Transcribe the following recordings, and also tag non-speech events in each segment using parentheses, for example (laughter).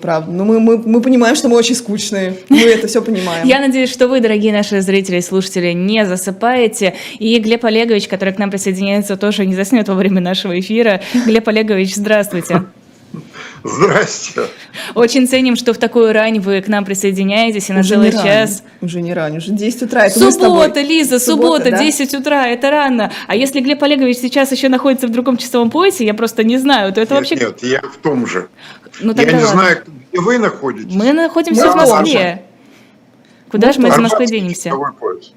Правда. Ну, мы, мы, мы понимаем, что мы очень скучные. Мы это все понимаем. Я надеюсь, что вы, дорогие наши зрители и слушатели, не засыпаете. И Глеб Олегович, который к нам присоединяется, тоже не заснет во время нашего эфира. Глеб Олегович, здравствуйте. Здрасте. Очень ценим, что в такую рань вы к нам присоединяетесь и на Уже целый час. Уже не рано, уже 10 утра. Это. Суббота, Лиза, суббота, да? 10 утра, это рано. А если Глеб Олегович сейчас еще находится в другом часовом поясе, я просто не знаю, то это Нет, вообще... нет, я в том же. Ну, я не ладно. знаю, где вы находитесь. Мы находимся Мы в Москве. Куда Ну же мы из? Москвы денемся? часовой пояс.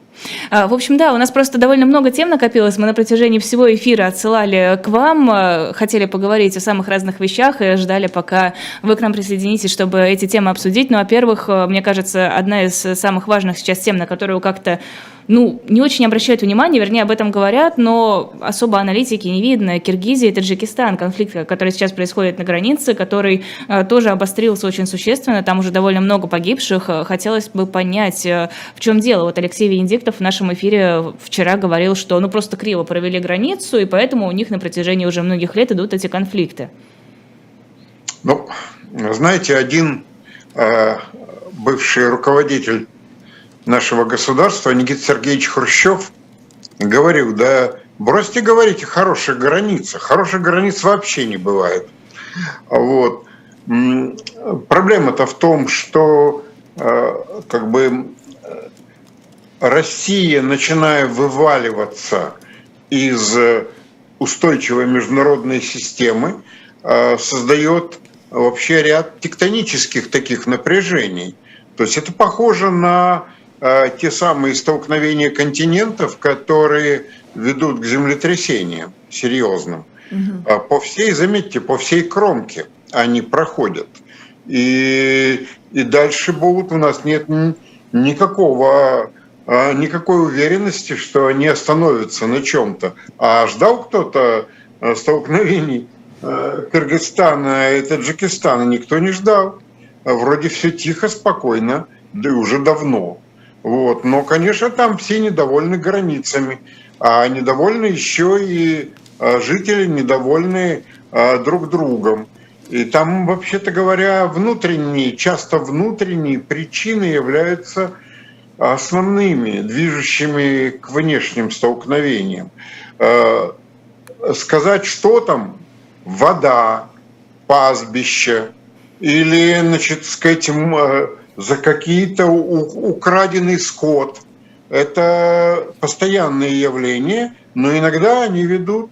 А, В общем, да, у нас просто довольно много тем накопилось. Мы на протяжении всего эфира отсылали к вам, э, хотели поговорить о самых разных вещах и ждали, пока вы к нам присоединитесь, чтобы эти темы обсудить. Ну, во-первых, э, мне кажется, одна из самых важных сейчас тем, на которую как-то ну, не очень обращают внимание, вернее, об этом говорят, но особо аналитики не видно. Киргизия и Таджикистан, конфликт, который сейчас происходит на границе, который э, тоже обострился очень существенно, там уже довольно много погибших. Э, Хотелось бы понять, э, в чем дело. Вот Алексей Венедиктов в нашем эфире вчера говорил, что ну просто криво провели границу, и поэтому у них на протяжении уже многих лет идут эти конфликты. Ну, знаете, один э, бывший руководитель нашего государства, Никита Сергеевич Хрущев, говорил, да бросьте говорить о хороших границах. Хороших границ вообще не бывает. Вот. Проблема-то в том, что э, как бы Россия, начиная вываливаться из э, устойчивой международной системы, э, создает вообще ряд тектонических таких напряжений. То есть это похоже на те самые столкновения континентов, которые ведут к землетрясениям серьезным. А По всей, заметьте, по всей кромке они проходят. И, и дальше будут, у нас нет никакого, а, никакой уверенности, что они остановятся на чем-то. А ждал кто-то а, столкновений Кыргызстана и Таджикистана? Никто не ждал. Вроде все тихо, спокойно, да и уже давно. Вот. Но, конечно, там все недовольны границами, а недовольны еще и а, жители, недовольны а, друг другом. И там, вообще-то говоря, внутренние, часто внутренние причины являются основными, движущими к внешним столкновениям. Э, Сказать, что там, вода, пастбище, или, значит, сказать, за какие-то украденный скот. Это постоянные явления, но иногда они ведут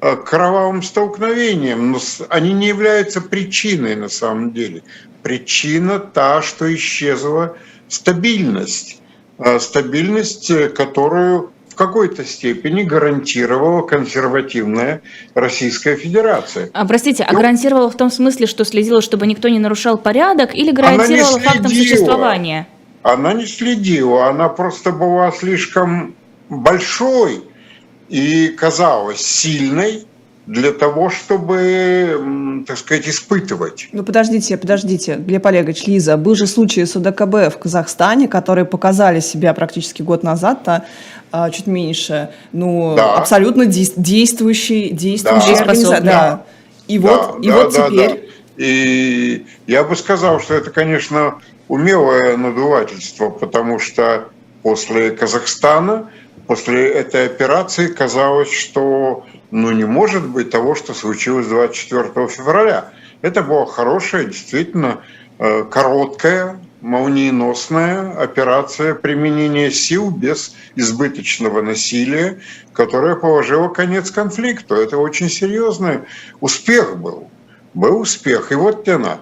э, к кровавым столкновениям, но они не являются причиной на самом деле. Причина та, что исчезла стабильность. Э, Стабильность, э, которую в какой-то степени гарантировала консервативная Российская Федерация. А, простите, а Ну- гарантировала в том смысле, что следила, чтобы никто не нарушал порядок, или гарантировала фактом существования? Она не следила, она просто была слишком большой и казалась сильной для того, чтобы, так сказать, испытывать. Ну, подождите, подождите, Глеб Олегович, Лиза, был же случай с УДКБ в Казахстане, которые показали себя практически год назад, а, а, чуть меньше, ну, Да. абсолютно действующий, действующий Да. организа- Да. И вот, Да, и да, вот да, теперь... да. И я бы сказал, что это, конечно, умелое надувательство, потому что после Казахстана, после этой операции казалось, что ну, не может быть того, что случилось 24 февраля. Это была хорошая, действительно э, короткая, молниеносная операция применения сил без избыточного насилия, которая положила конец конфликту. Это очень серьезный успех был. Был успех. И вот она.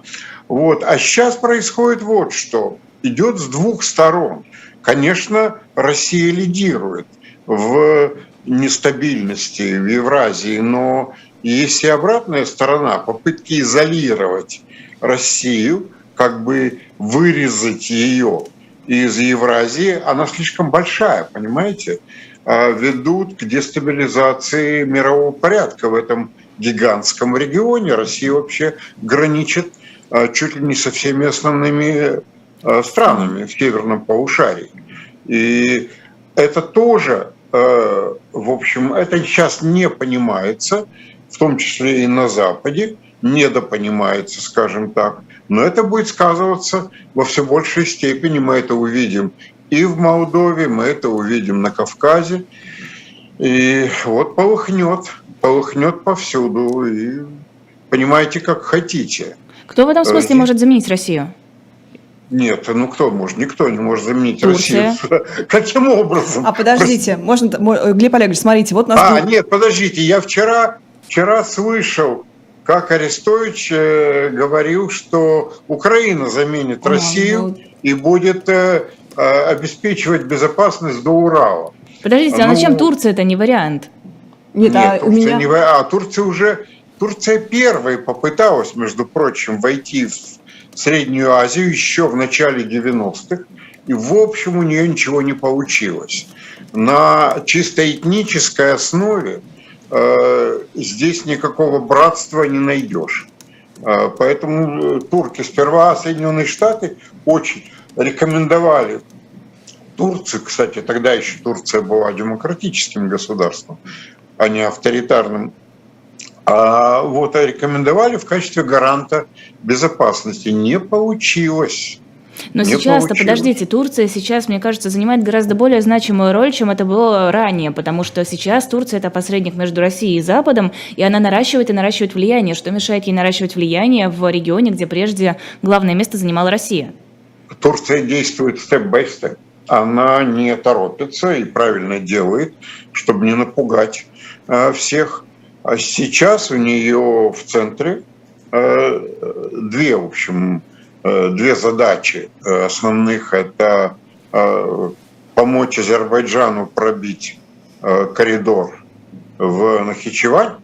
Вот. А сейчас происходит вот что. Идет с двух сторон. Конечно, Россия лидирует в нестабильности в Евразии, но есть и обратная сторона, попытки изолировать Россию, как бы вырезать ее из Евразии, она слишком большая, понимаете, а, ведут к дестабилизации мирового порядка в этом гигантском регионе. Россия вообще граничит а, чуть ли не со всеми основными а, странами в северном полушарии. И это тоже, э, в общем, это сейчас не понимается, в том числе и на Западе, недопонимается, скажем так. Но это будет сказываться во все большей степени. Мы это увидим и в Молдове, мы это увидим на Кавказе. И вот полыхнет, полыхнет повсюду. И понимаете, как хотите. Кто в этом смысле может заменить Россию? Нет, ну кто может? Никто не может заменить Турция. Россию. (laughs) Каким образом? А подождите, можно, мо- Глеб Олегович, смотрите, вот нас... А, тут- нет, подождите, я вчера, вчера слышал, как Арестович э, говорил, что Украина заменит А, Россию ну. и будет э, э, обеспечивать безопасность до Урала. Подождите, а Ну, зачем Турция это не вариант? Нет, а у Турция меня... не во- а Турция уже Турция первой попыталась, между прочим, войти в Среднюю Азию еще в начале 90-х, и в общем у нее ничего не получилось. На чисто этнической основе э, здесь никакого братства не найдешь. Э, поэтому э, турки, сперва Соединенные Штаты очень рекомендовали Турцию, кстати, тогда еще Турция была демократическим государством, а не авторитарным. А вот а рекомендовали в качестве гаранта безопасности. Не получилось. Но сейчас-то, подождите, Турция сейчас, мне кажется, занимает гораздо более значимую роль, чем это было ранее, потому что сейчас Турция это посредник между Россией и Западом, и она наращивает и наращивает влияние. Что мешает ей наращивать влияние в регионе, где прежде главное место занимала Россия? Турция действует степ-бай-степ. Она не торопится и правильно делает, чтобы не напугать э, всех. А сейчас у нее в центре э, две, в общем, э, две задачи э, основных. Это помочь Азербайджану пробить коридор в Нахичевань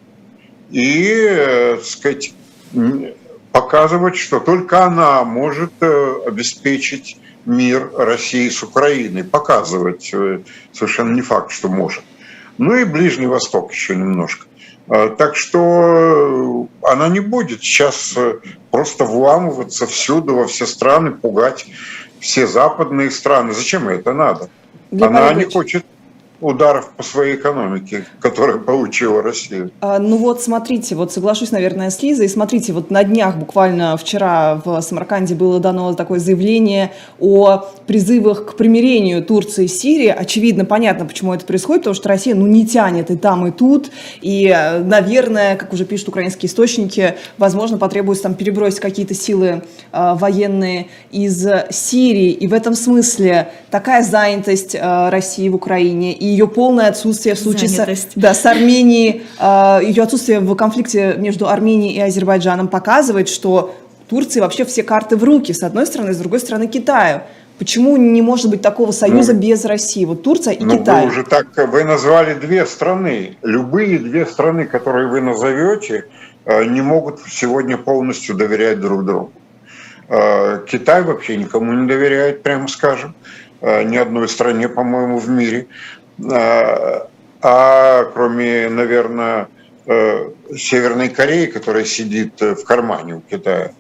и, так сказать, показывать, что только она может обеспечить мир России с Украиной. Показывать совершенно не факт, что может. Ну и Ближний Восток еще немножко. Э, Так что э, она не будет сейчас э, просто вламываться всюду, во все страны, пугать все западные страны. Зачем ей это надо? Она не хочет ударов по своей экономике, которые получила Россия. А, Ну вот смотрите, вот соглашусь, наверное, с Лизой. Смотрите, вот на днях, буквально вчера в Самарканде было дано такое заявление о призывах к примирению Турции и Сирии. Очевидно, понятно, почему это происходит, потому что Россия, ну, не тянет и там, и тут. И, наверное, как уже пишут украинские источники, возможно, потребуется там перебросить какие-то силы э, военные из Сирии. И в этом смысле такая занятость э, России в Украине ее полное отсутствие в случае с, да, с Арменией, э, ее отсутствие в конфликте между Арменией и Азербайджаном показывает, что Турции вообще все карты в руки, с одной стороны, с другой стороны Китаю. Почему не может быть такого союза Ну, без России? Вот Турция и Ну, Китай. вы уже так, вы назвали две страны. Любые две страны, которые вы назовете, э, не могут сегодня полностью доверять друг другу. Э, Китай вообще никому не доверяет, прямо скажем, Э, ни одной стране, по-моему, в мире. Э, А кроме, наверное, э, Северной Кореи, которая сидит э, в кармане у Китая.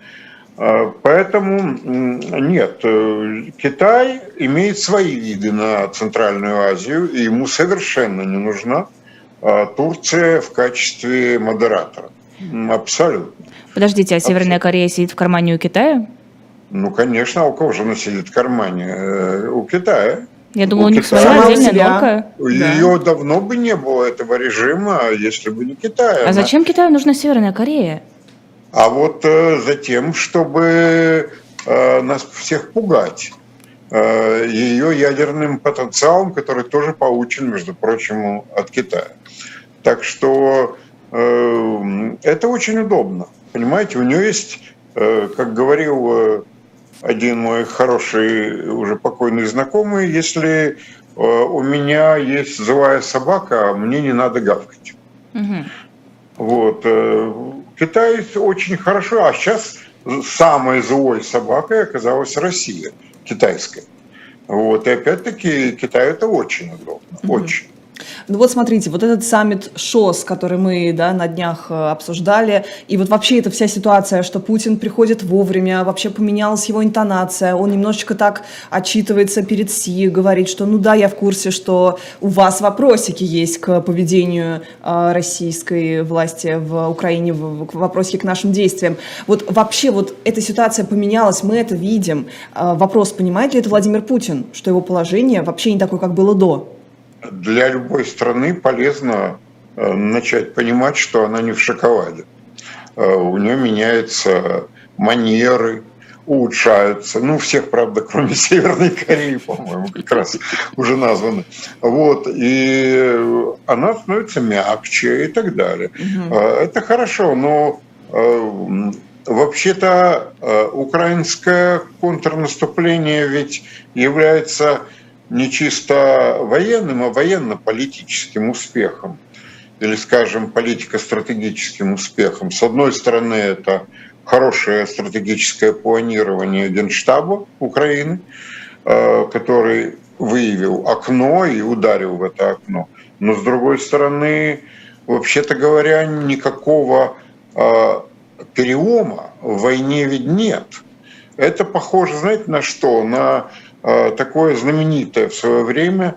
Э, Поэтому нет, э, Китай имеет свои виды на Центральную Азию, и ему совершенно не нужна э, Турция в качестве модератора. Абсолютно. Подождите, а Северная Корея сидит в кармане у Китая? Ну, конечно, а у кого же она сидит в кармане? У Китая. Я думала, у них своя отдельная норка. Ее давно бы не было, этого режима, если бы не Китай. А Она- зачем Китаю нужна Северная Корея? А вот э, за тем, чтобы э, нас всех пугать э, ее ядерным потенциалом, который тоже получен, между прочим, от Китая. Так что э, это очень удобно. Понимаете, у нее есть, э, как говорил э, один мой хороший, уже покойный знакомый, если э, у меня есть злая собака, мне не надо гавкать. Мгм. Вот. э, Китай очень хорошо, а сейчас самой злой собакой оказалась Россия, китайская. Вот. И опять-таки Китаю это очень удобно, очень. Ну вот смотрите, вот этот саммит ШОС, который мы да, на днях э, обсуждали, и вот вообще эта вся ситуация, что Путин приходит вовремя, вообще поменялась его интонация, он немножечко так отчитывается перед СИ, говорит, что ну да, я в курсе, что у вас вопросики есть к поведению э, российской власти в Украине, в, в вопросики к нашим действиям. Вот вообще вот эта ситуация поменялась, мы это видим. Э, вопрос, понимает ли это Владимир Путин, что его положение вообще не такое, как было до? Для любой страны полезно э, начать понимать, что она не в шоколаде. Э, у нее меняются манеры, улучшаются. Ну, всех, правда, кроме (laughs) Северной Кореи, по-моему, как раз уже названы. Вот. И она становится мягче и так далее. Угу. Это хорошо, но вообще-то украинское контрнаступление ведь является не чисто военным, а военно-политическим успехом или, скажем, политико-стратегическим успехом. С одной стороны, это хорошее стратегическое планирование Генштаба Украины, э, который выявил окно и ударил в это окно. Но с другой стороны, вообще-то говоря, никакого э, перелома в войне ведь нет. Это похоже, знаете, на что? На такое знаменитое в свое время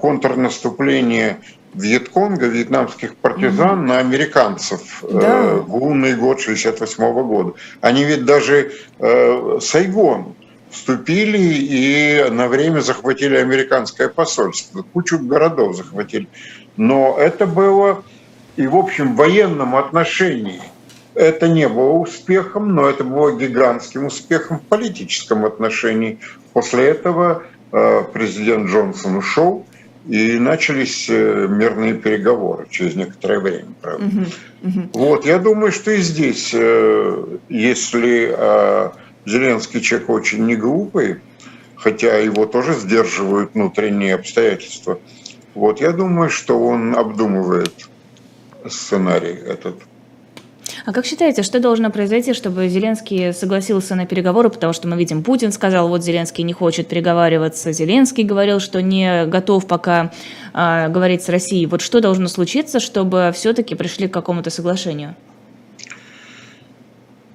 контрнаступление Вьетконга, вьетнамских партизан mm-hmm. на американцев э, да. в лунный год 68 года. Они ведь даже э, Сайгон вступили и на время захватили американское посольство, кучу городов захватили. Но это было и в общем военном отношении это не было успехом, но это было гигантским успехом в политическом отношении. После этого э, президент Джонсон ушел, и начались э, мирные переговоры через некоторое время, правда. Uh-huh, uh-huh. Вот, я думаю, что и здесь, э, если Зеленский человек очень не глупый, хотя его тоже сдерживают внутренние обстоятельства, вот, я думаю, что он обдумывает сценарий этот. А как считаете, что должно произойти, чтобы Зеленский согласился на переговоры? Потому что мы видим, Путин сказал, вот Зеленский не хочет переговариваться, Зеленский говорил, что не готов пока э, говорить с Россией. Вот что должно случиться, чтобы все-таки пришли к какому-то соглашению?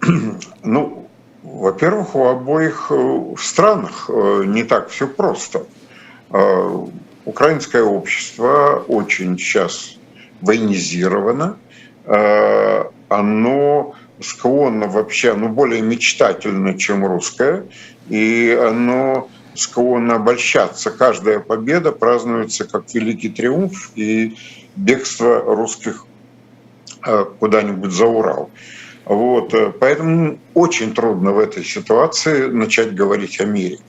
(clears throat) Ну, во-первых, у обоих э, странах э, не так все просто. Э, украинское общество очень сейчас военизировано, оно склонно вообще, оно более мечтательно, чем русское, и оно склонно обольщаться. Каждая победа празднуется как великий триумф и бегство русских э, куда-нибудь за Урал. Вот. Э, поэтому очень трудно в этой ситуации начать говорить о мире.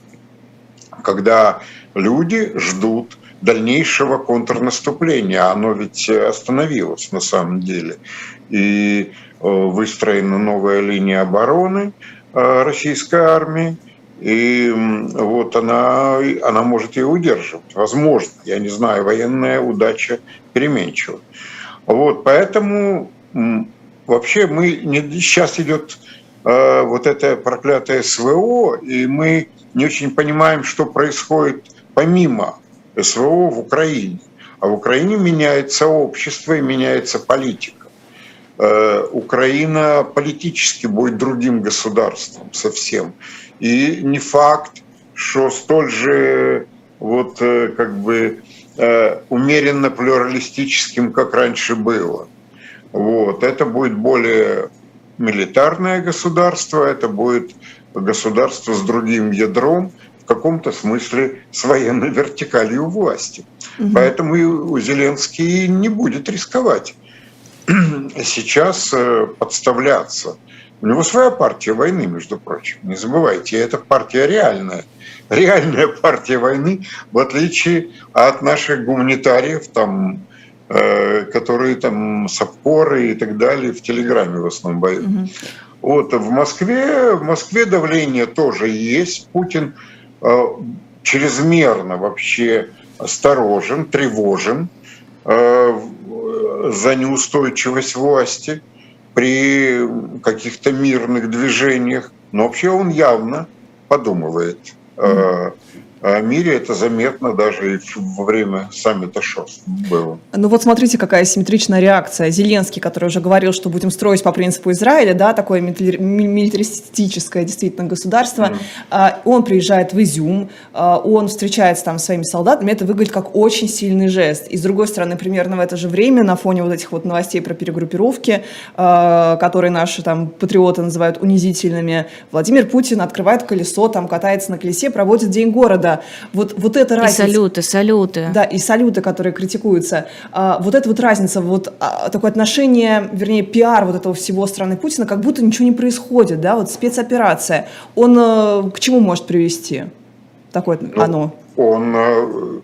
Когда люди ждут дальнейшего контрнаступления, оно ведь остановилось на самом деле и э, выстроена новая линия обороны э, российской армии, и вот она, она может ее удерживать. Возможно, я не знаю, военная удача переменчива. Вот, поэтому вообще мы не, сейчас идет э, вот это проклятое СВО, и мы не очень понимаем, что происходит помимо СВО в Украине. А в Украине меняется общество и меняется политика. Э, Украина политически будет другим государством совсем. И не факт, что столь же вот э, как бы э, умеренно плюралистическим, как раньше было. Вот. Это будет более милитарное государство, это будет государство с другим ядром, каком-то смысле с военной вертикалью власти. Угу. Поэтому и Зеленский не будет рисковать. (clears throat) сейчас э, подставляться. У него своя партия войны, между прочим, не забывайте, это партия реальная. (laughs) Реальная партия войны, в отличие от наших гуманитариев, там, э, которые там саппоры и так далее в Телеграме в основном боют. Угу. Вот в Москве, в Москве давление тоже есть. Путин чрезмерно вообще осторожен, тревожен за неустойчивость власти при каких-то мирных движениях. Но вообще он явно подумывает. Э, мире это заметно даже и во время саммита ШОС было. Ну вот смотрите, какая симметричная реакция. Зеленский, который уже говорил, что будем строить по принципу Израиля, да, такое милитаристическое действительно государство, mm. он приезжает в Изюм, а, он встречается там с своими солдатами, это выглядит как очень сильный жест. И с другой стороны, примерно в это же время, на фоне вот этих вот новостей про перегруппировки, а, которые наши там патриоты называют унизительными, Владимир Путин открывает колесо, там катается на колесе, проводит День города. Вот, вот это разница. И салюты, салюты. Да, и салюты, которые критикуются. А, вот эта вот разница, вот а, такое отношение, вернее, пиар вот этого всего страны Путина, как будто ничего не происходит, да, вот спецоперация. Он э, к чему может привести? Такое ну, оно. Он, э,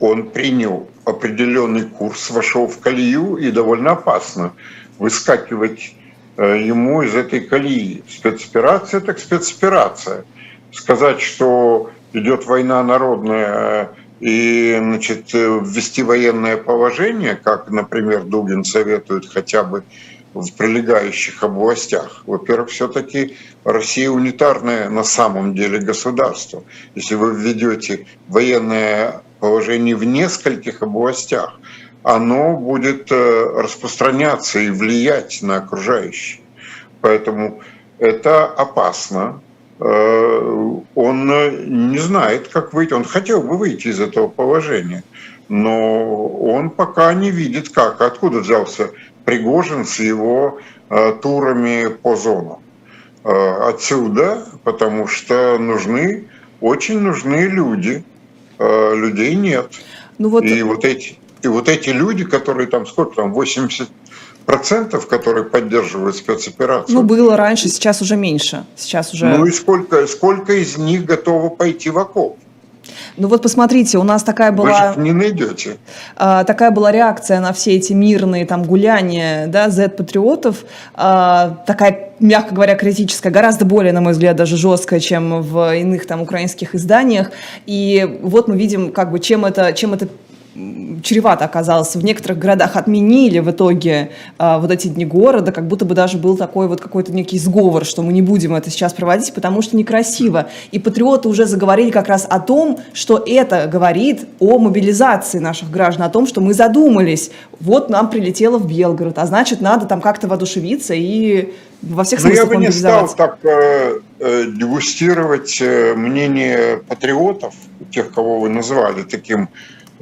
он принял определенный курс, вошел в колею и довольно опасно выскакивать э, ему из этой колеи. Спецоперация так спецоперация. Сказать, что идет война народная и значит, ввести военное положение, как, например, Дугин советует хотя бы в прилегающих областях. Во-первых, все-таки Россия унитарное на самом деле государство. Если вы введете военное положение в нескольких областях, оно будет э, распространяться и влиять на окружающих. Поэтому это опасно. Э, он не знает, как выйти. Он хотел бы выйти из этого положения, но он пока не видит, как. Откуда взялся Пригожин с его э, турами по зонам? Э, отсюда, потому что нужны, очень нужны люди. Людей нет. Ну вот... И вот эти и вот эти люди, которые там, сколько там, 80 процентов, которые поддерживают спецоперацию. Ну, было раньше, сейчас уже меньше. Сейчас уже... Ну и сколько, сколько из них готовы пойти в окоп? Ну вот посмотрите, у нас такая была... Вы не найдете. А, такая была реакция на все эти мирные там гуляния, да, Z-патриотов, а, такая, мягко говоря, критическая, гораздо более, на мой взгляд, даже жесткая, чем в иных там украинских изданиях. И вот мы видим, как бы, чем это, чем это чревато оказалось. В некоторых городах отменили в итоге а, вот эти дни города, как будто бы даже был такой вот какой-то некий сговор, что мы не будем это сейчас проводить, потому что некрасиво. И патриоты уже заговорили как раз о том, что это говорит о мобилизации наших граждан, о том, что мы задумались. Вот нам прилетело в Белгород, а значит, надо там как-то воодушевиться и во всех смыслах Но я бы не стал так э, э, дегустировать э, мнение патриотов, тех, кого вы назвали таким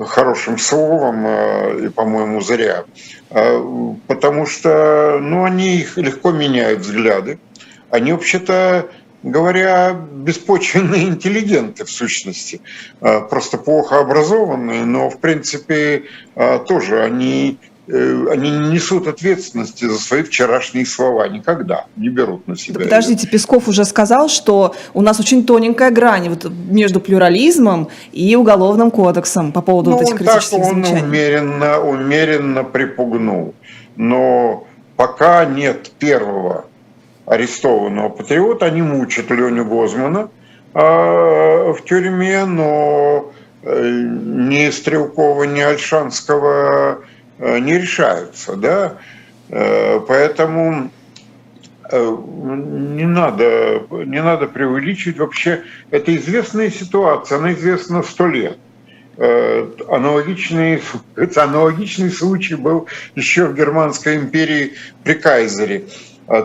хорошим словом, э, и, по-моему, зря. Э, потому что ну, они их легко меняют взгляды. Они, вообще-то говоря, беспочвенные (laughs) интеллигенты в сущности. Э, просто плохо образованные, но, в принципе, тоже они они не несут ответственности за свои вчерашние слова никогда, не берут на себя. Подождите, Песков уже сказал, что у нас очень тоненькая грань вот между плюрализмом и уголовным кодексом по поводу ну, вот этих критических так он замечаний. умеренно, умеренно припугнул. Но пока нет первого арестованного патриота, они мучат Леню Гозмана э, в тюрьме, но э, ни Стрелкова, ни Альшанского Э, не решаются, да, э, поэтому э, не надо, не надо преувеличивать. Вообще, это известная ситуация, она известна сто лет. Аналогичный, (laughs) аналогичный случай был еще в Германской империи при Кайзере.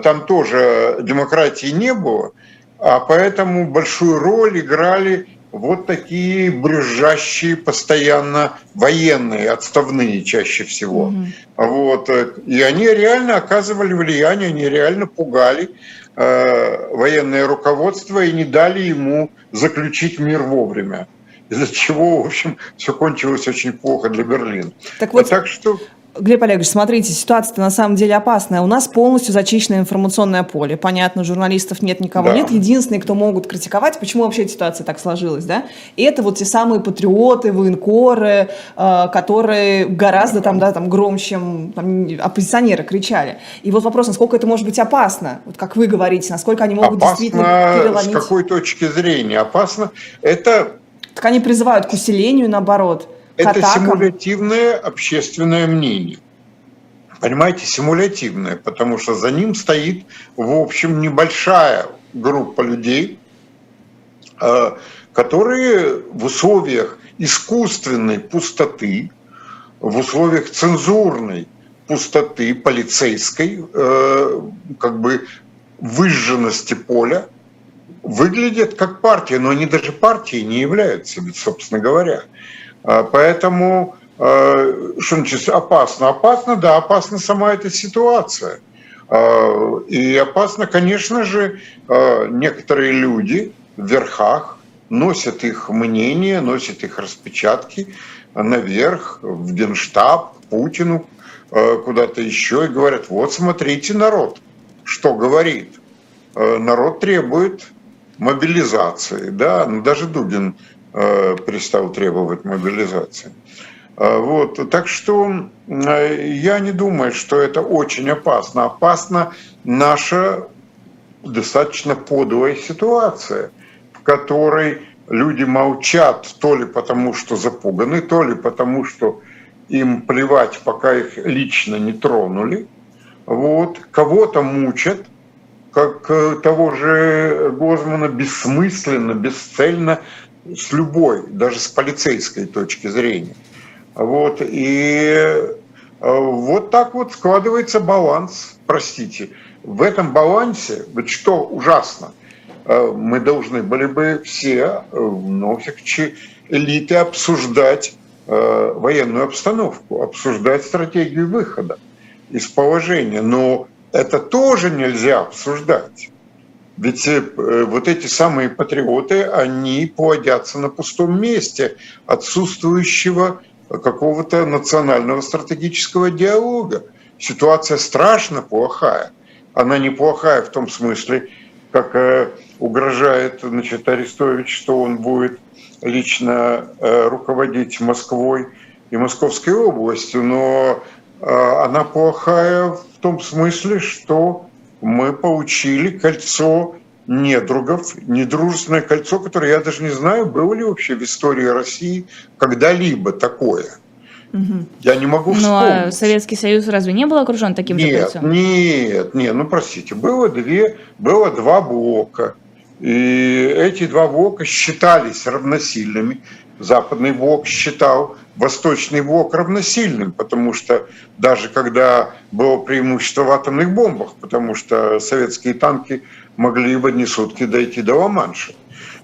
Там тоже демократии не было, а поэтому большую роль играли вот такие брюзжащие постоянно военные, отставные чаще всего. Угу. Вот. И они реально оказывали влияние, они реально пугали э, военное руководство и не дали ему заключить мир вовремя. Из-за чего, в общем, все кончилось очень плохо для Берлина. Так вот, так что Глеб Олегович, смотрите, ситуация на самом деле опасная. У нас полностью зачищено информационное поле. Понятно, журналистов нет, никого да. нет. Единственные, кто могут критиковать, почему вообще эта ситуация так сложилась, да, это вот те самые патриоты, военкоры, э, которые гораздо там, да, там громче, чем там, оппозиционеры кричали. И вот вопрос, насколько это может быть опасно, вот как вы говорите, насколько они могут опасно действительно переломить. с какой точки зрения опасно? Это... Так они призывают к усилению, наоборот это атакам. симулятивное общественное мнение. Понимаете, симулятивное, потому что за ним стоит, в общем, небольшая группа людей, которые в условиях искусственной пустоты, в условиях цензурной пустоты полицейской, как бы выжженности поля, выглядят как партия, но они даже партией не являются, собственно говоря. Поэтому что значит опасно? Опасно, да, опасна сама эта ситуация – а, и опасно, конечно же, а, некоторые люди в верхах носят их мнение, носят их распечатки наверх, в Генштаб, Путину, а, куда-то еще, и говорят, вот смотрите, народ, что говорит. Народ требует мобилизации, да, ну, даже Дубин перестал требовать мобилизации. А, вот. Так что я не думаю, что это очень опасно. Опасна наша достаточно подлая ситуация, в которой люди молчат то ли потому, что запуганы, то ли потому, что им плевать, пока их лично не тронули. Вот. Кого-то мучат, как э, того же Гозмана, бессмысленно, бесцельно, с любой, даже с полицейской точки зрения. Вот, и э, вот так вот складывается баланс, простите. В этом балансе, вот что ужасно, э, мы должны были бы все, э, ну, элиты обсуждать военную обстановку, обсуждать стратегию выхода из положения. Но это тоже нельзя обсуждать. Ведь вот эти самые патриоты, они плодятся на пустом месте отсутствующего какого-то национального стратегического диалога. Ситуация страшно плохая. Она неплохая в том смысле, как э, угрожает значит, Арестович, что он будет лично э, руководить Москвой и Московской областью, но э, она плохая в том смысле, что мы получили кольцо недругов, недружественное кольцо, которое я даже не знаю, было ли вообще в истории России когда-либо такое. Угу. Я не могу вспомнить. Ну, а Советский Союз разве не был окружен таким нет, же кольцом? Нет, нет, ну простите, было, две, было два блока. И эти два блока считались равносильными. Западный блок считал Восточный блок равносильным, потому что даже когда было преимущество в атомных бомбах, потому что советские танки могли в одни сутки дойти до Ла-Манша.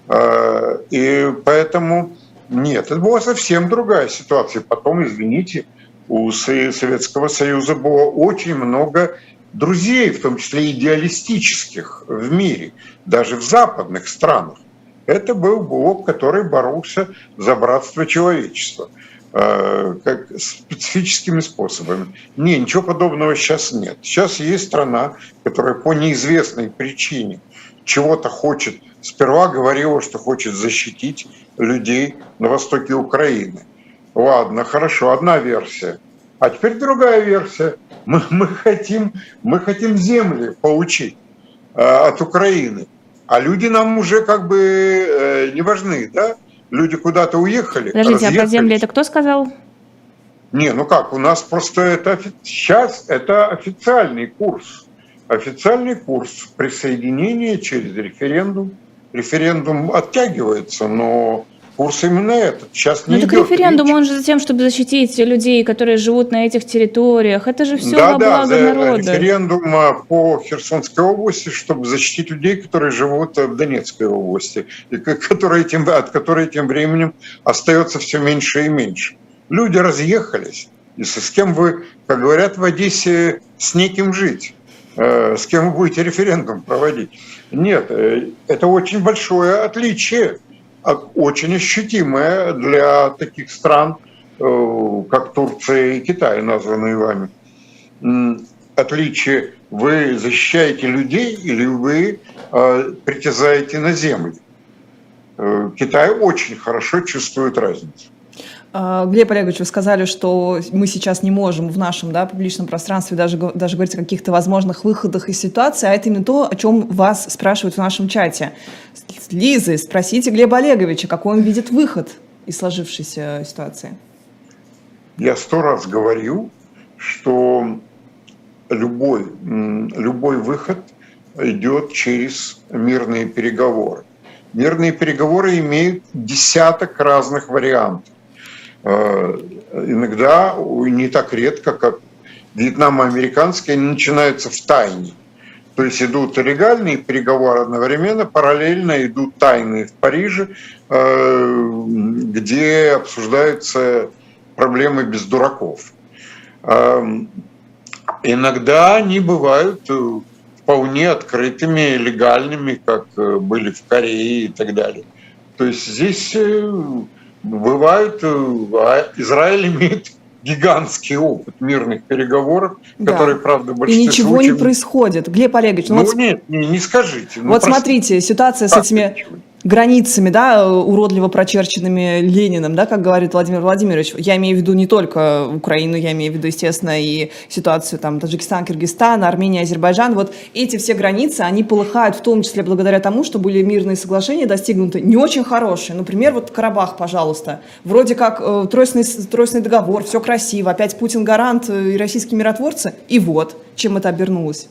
А, и поэтому нет, это была совсем другая ситуация. Потом, извините, у Советского Союза было очень много друзей, в том числе идеалистических в мире, даже в западных странах. Это был блок, который боролся за братство человечества как специфическими способами. Не, ничего подобного сейчас нет. Сейчас есть страна, которая по неизвестной причине чего-то хочет, сперва говорила, что хочет защитить людей на востоке Украины. Ладно, хорошо, одна версия. А теперь другая версия. Мы, мы, хотим, мы хотим земли получить э, от Украины. А люди нам уже как бы э, не важны, да? Люди куда-то уехали. Подождите, а про земли это кто сказал? Не, ну как, у нас просто это сейчас это официальный курс. Официальный курс присоединения через референдум. Референдум оттягивается, но курс именно этот. Сейчас не ну, так идет референдум, речь. он же затем, чтобы защитить людей, которые живут на этих территориях. Это же все да, во да, благо народа. референдум по Херсонской области, чтобы защитить людей, которые живут в Донецкой области, и которые тем, от которой тем временем остается все меньше и меньше. Люди разъехались. И с кем вы, как говорят в Одессе, с неким жить э, с кем вы будете референдум проводить. Нет, э, это очень большое отличие очень ощутимая для таких стран, э, как Турция и Китай, названные вами. Отличие, вы защищаете людей или вы э, притязаете на землю. Э, Китай очень хорошо чувствует разницу. А, Глеб Олегович, вы сказали, что мы сейчас не можем в нашем да, публичном пространстве даже, даже говорить о каких-то возможных выходах из ситуации, а это именно то, о чем вас спрашивают в нашем чате. Лизы, спросите Глеба Олеговича, какой он видит выход из сложившейся ситуации. Я сто раз говорю, что любой, любой выход идет через мирные переговоры. мирные переговоры имеют десяток разных вариантов. Э, иногда, не так редко, как вьетнамо-американские, они начинаются в тайне. То есть идут легальные переговоры одновременно, параллельно идут тайные в Париже, э, где обсуждаются проблемы без дураков. Эм, иногда они бывают э, вполне открытыми, легальными, как были в Корее и так далее. То есть здесь бывают, а Израиль имеет гигантский опыт мирных переговоров, да. который, правда, в И ничего случаев... не происходит. Глеб Олегович, ну, ну вот... нет, не, не скажите. Ну, вот просто... смотрите, ситуация с этими границами, да, уродливо прочерченными Лениным, да, как говорит Владимир Владимирович. Я имею в виду не только Украину, я имею в виду, естественно, и ситуацию там Таджикистан, Киргизстан, Армения, Азербайджан. Вот эти все границы, они полыхают в том числе благодаря тому, что были мирные соглашения достигнуты не очень хорошие. Например, вот Карабах, пожалуйста. Вроде как э, тройственный, тройственный договор, все красиво, опять Путин гарант э, и российские миротворцы. И вот, чем это обернулось.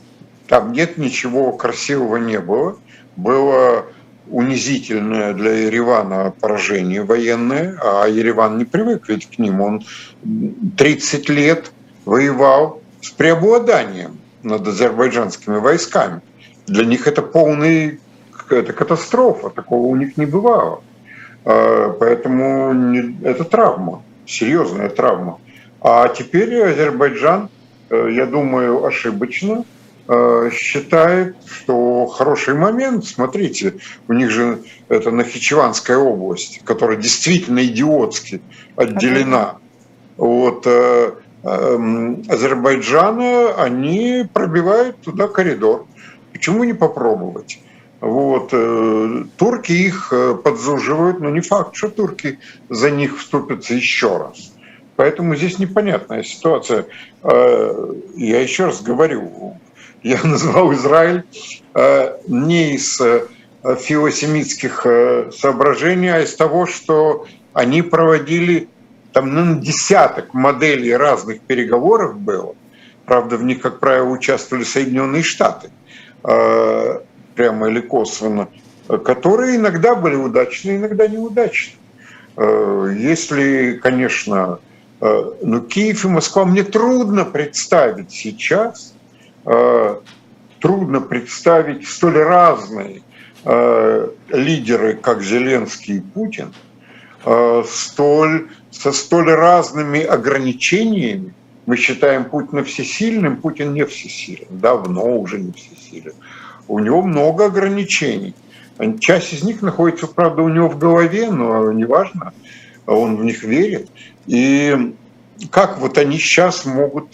Там нет ничего красивого не было. Было унизительное для Еревана поражение военное, а Ереван не привык ведь к ним. Он 30 лет воевал с преобладанием над азербайджанскими войсками. Для них это полный это катастрофа, такого у них не бывало. А, поэтому это травма, серьезная травма. А теперь Азербайджан, э, я думаю, ошибочно – считает, что хороший момент, смотрите, у них же это Нахичеванская область, которая действительно идиотски отделена от э, эм, Азербайджана, они пробивают туда коридор. Почему не попробовать? Вот. Э, турки их подзуживают, но не факт, что турки за них вступятся еще раз. Поэтому здесь непонятная ситуация. Я еще раз говорю, (laughs) я назвал Израиль э, не из э, филосемитских э, соображений, а из того, что они проводили там ну, десяток моделей разных переговоров было. Правда, в них, как правило, участвовали Соединенные Штаты, прямо или косвенно, которые иногда были удачны, иногда неудачны. Если, конечно, ну, Киев и Москва мне трудно представить сейчас – трудно представить столь разные э, лидеры, как Зеленский и Путин, э, столь, со столь разными ограничениями. Мы считаем Путина всесильным, Путин не всесилен, давно уже не всесилен. У него много ограничений. Часть из них находится, правда, у него в голове, но неважно, он в них верит. И как вот они сейчас могут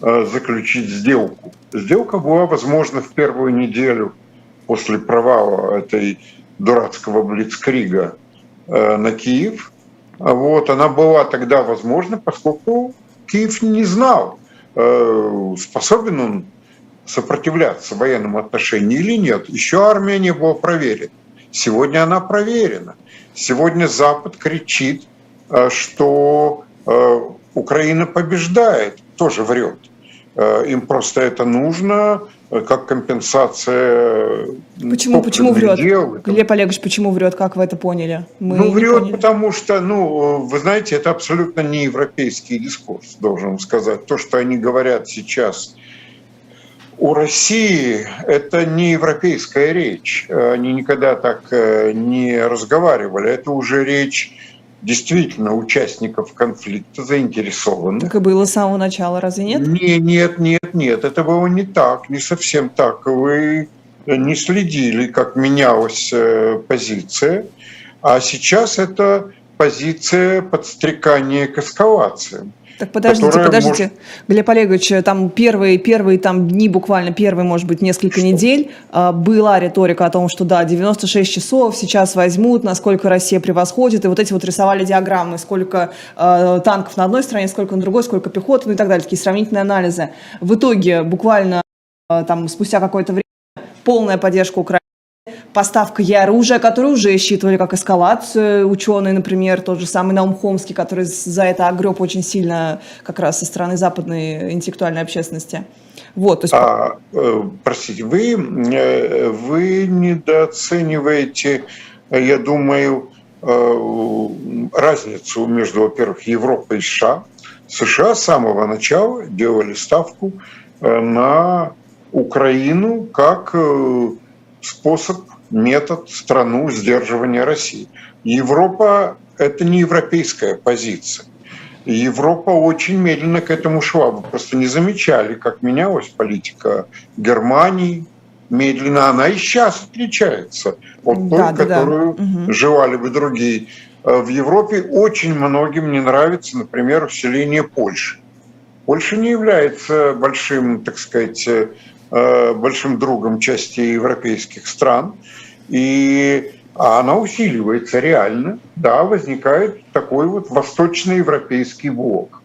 заключить сделку? Сделка была возможна в первую неделю после провала этой дурацкого блицкрига э, на Киев. Вот, она была тогда возможна, поскольку Киев не знал, э, способен он сопротивляться военному отношению или нет. Еще армия не была проверена. Сегодня она проверена. Сегодня Запад кричит, э, что Украина побеждает, тоже врет. Э, им просто это нужно, э, как компенсация. Э, почему, почему врет? Дел. Глеб Олегович, почему врет? Как вы это поняли? Мы ну, врет, поняли. потому что, ну, вы знаете, это абсолютно не европейский дискурс, должен сказать. То, что они говорят сейчас у России, это не европейская речь. Они никогда так не разговаривали. Это уже речь действительно участников конфликта заинтересованы. Так и было с самого начала, разве нет? Не, нет, нет, нет, это было не так, не совсем так. Вы не следили, как менялась э, позиция, а сейчас это позиция подстрекания к эскалациям. Так подождите, подождите, может... Глеб Олегович, там первые, первые там дни, буквально первые, может быть, несколько что? недель а, была риторика о том, что да, 96 часов сейчас возьмут, насколько Россия превосходит, и вот эти вот рисовали диаграммы, сколько э, танков на одной стороне, сколько на другой, сколько пехоты, ну и так далее, такие сравнительные анализы. В итоге буквально э, там спустя какое-то время полная поддержка Украины поставка оружия, которое уже считывали как эскалацию. Ученые, например, тот же самый Наум Хомский, который за это огреб очень сильно как раз со стороны западной интеллектуальной общественности. Вот, то есть... а, э, простите, вы, э, вы недооцениваете я думаю, разницу между, во-первых, Европой и США. США с самого начала делали ставку на Украину как способ, метод, страну сдерживания России. Европа – это не европейская позиция. Европа очень медленно к этому шла. Вы просто не замечали, как менялась политика Германии. Медленно она и сейчас отличается от той, да, да, которую да. желали бы другие. Э, в Европе очень многим не нравится, например, вселение Польши. Польша не является большим, так сказать, э, большим другом части европейских стран. И она усиливается реально, да, возникает такой вот восточноевропейский блок,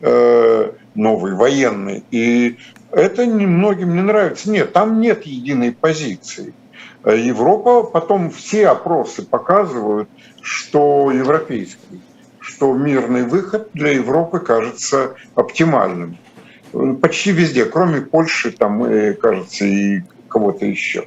э, новый, военный. И это многим не нравится. Нет, там нет единой позиции. Европа, потом все опросы показывают, что европейский, что мирный выход для Европы кажется оптимальным. Почти везде, кроме Польши, там, кажется, и кого-то еще.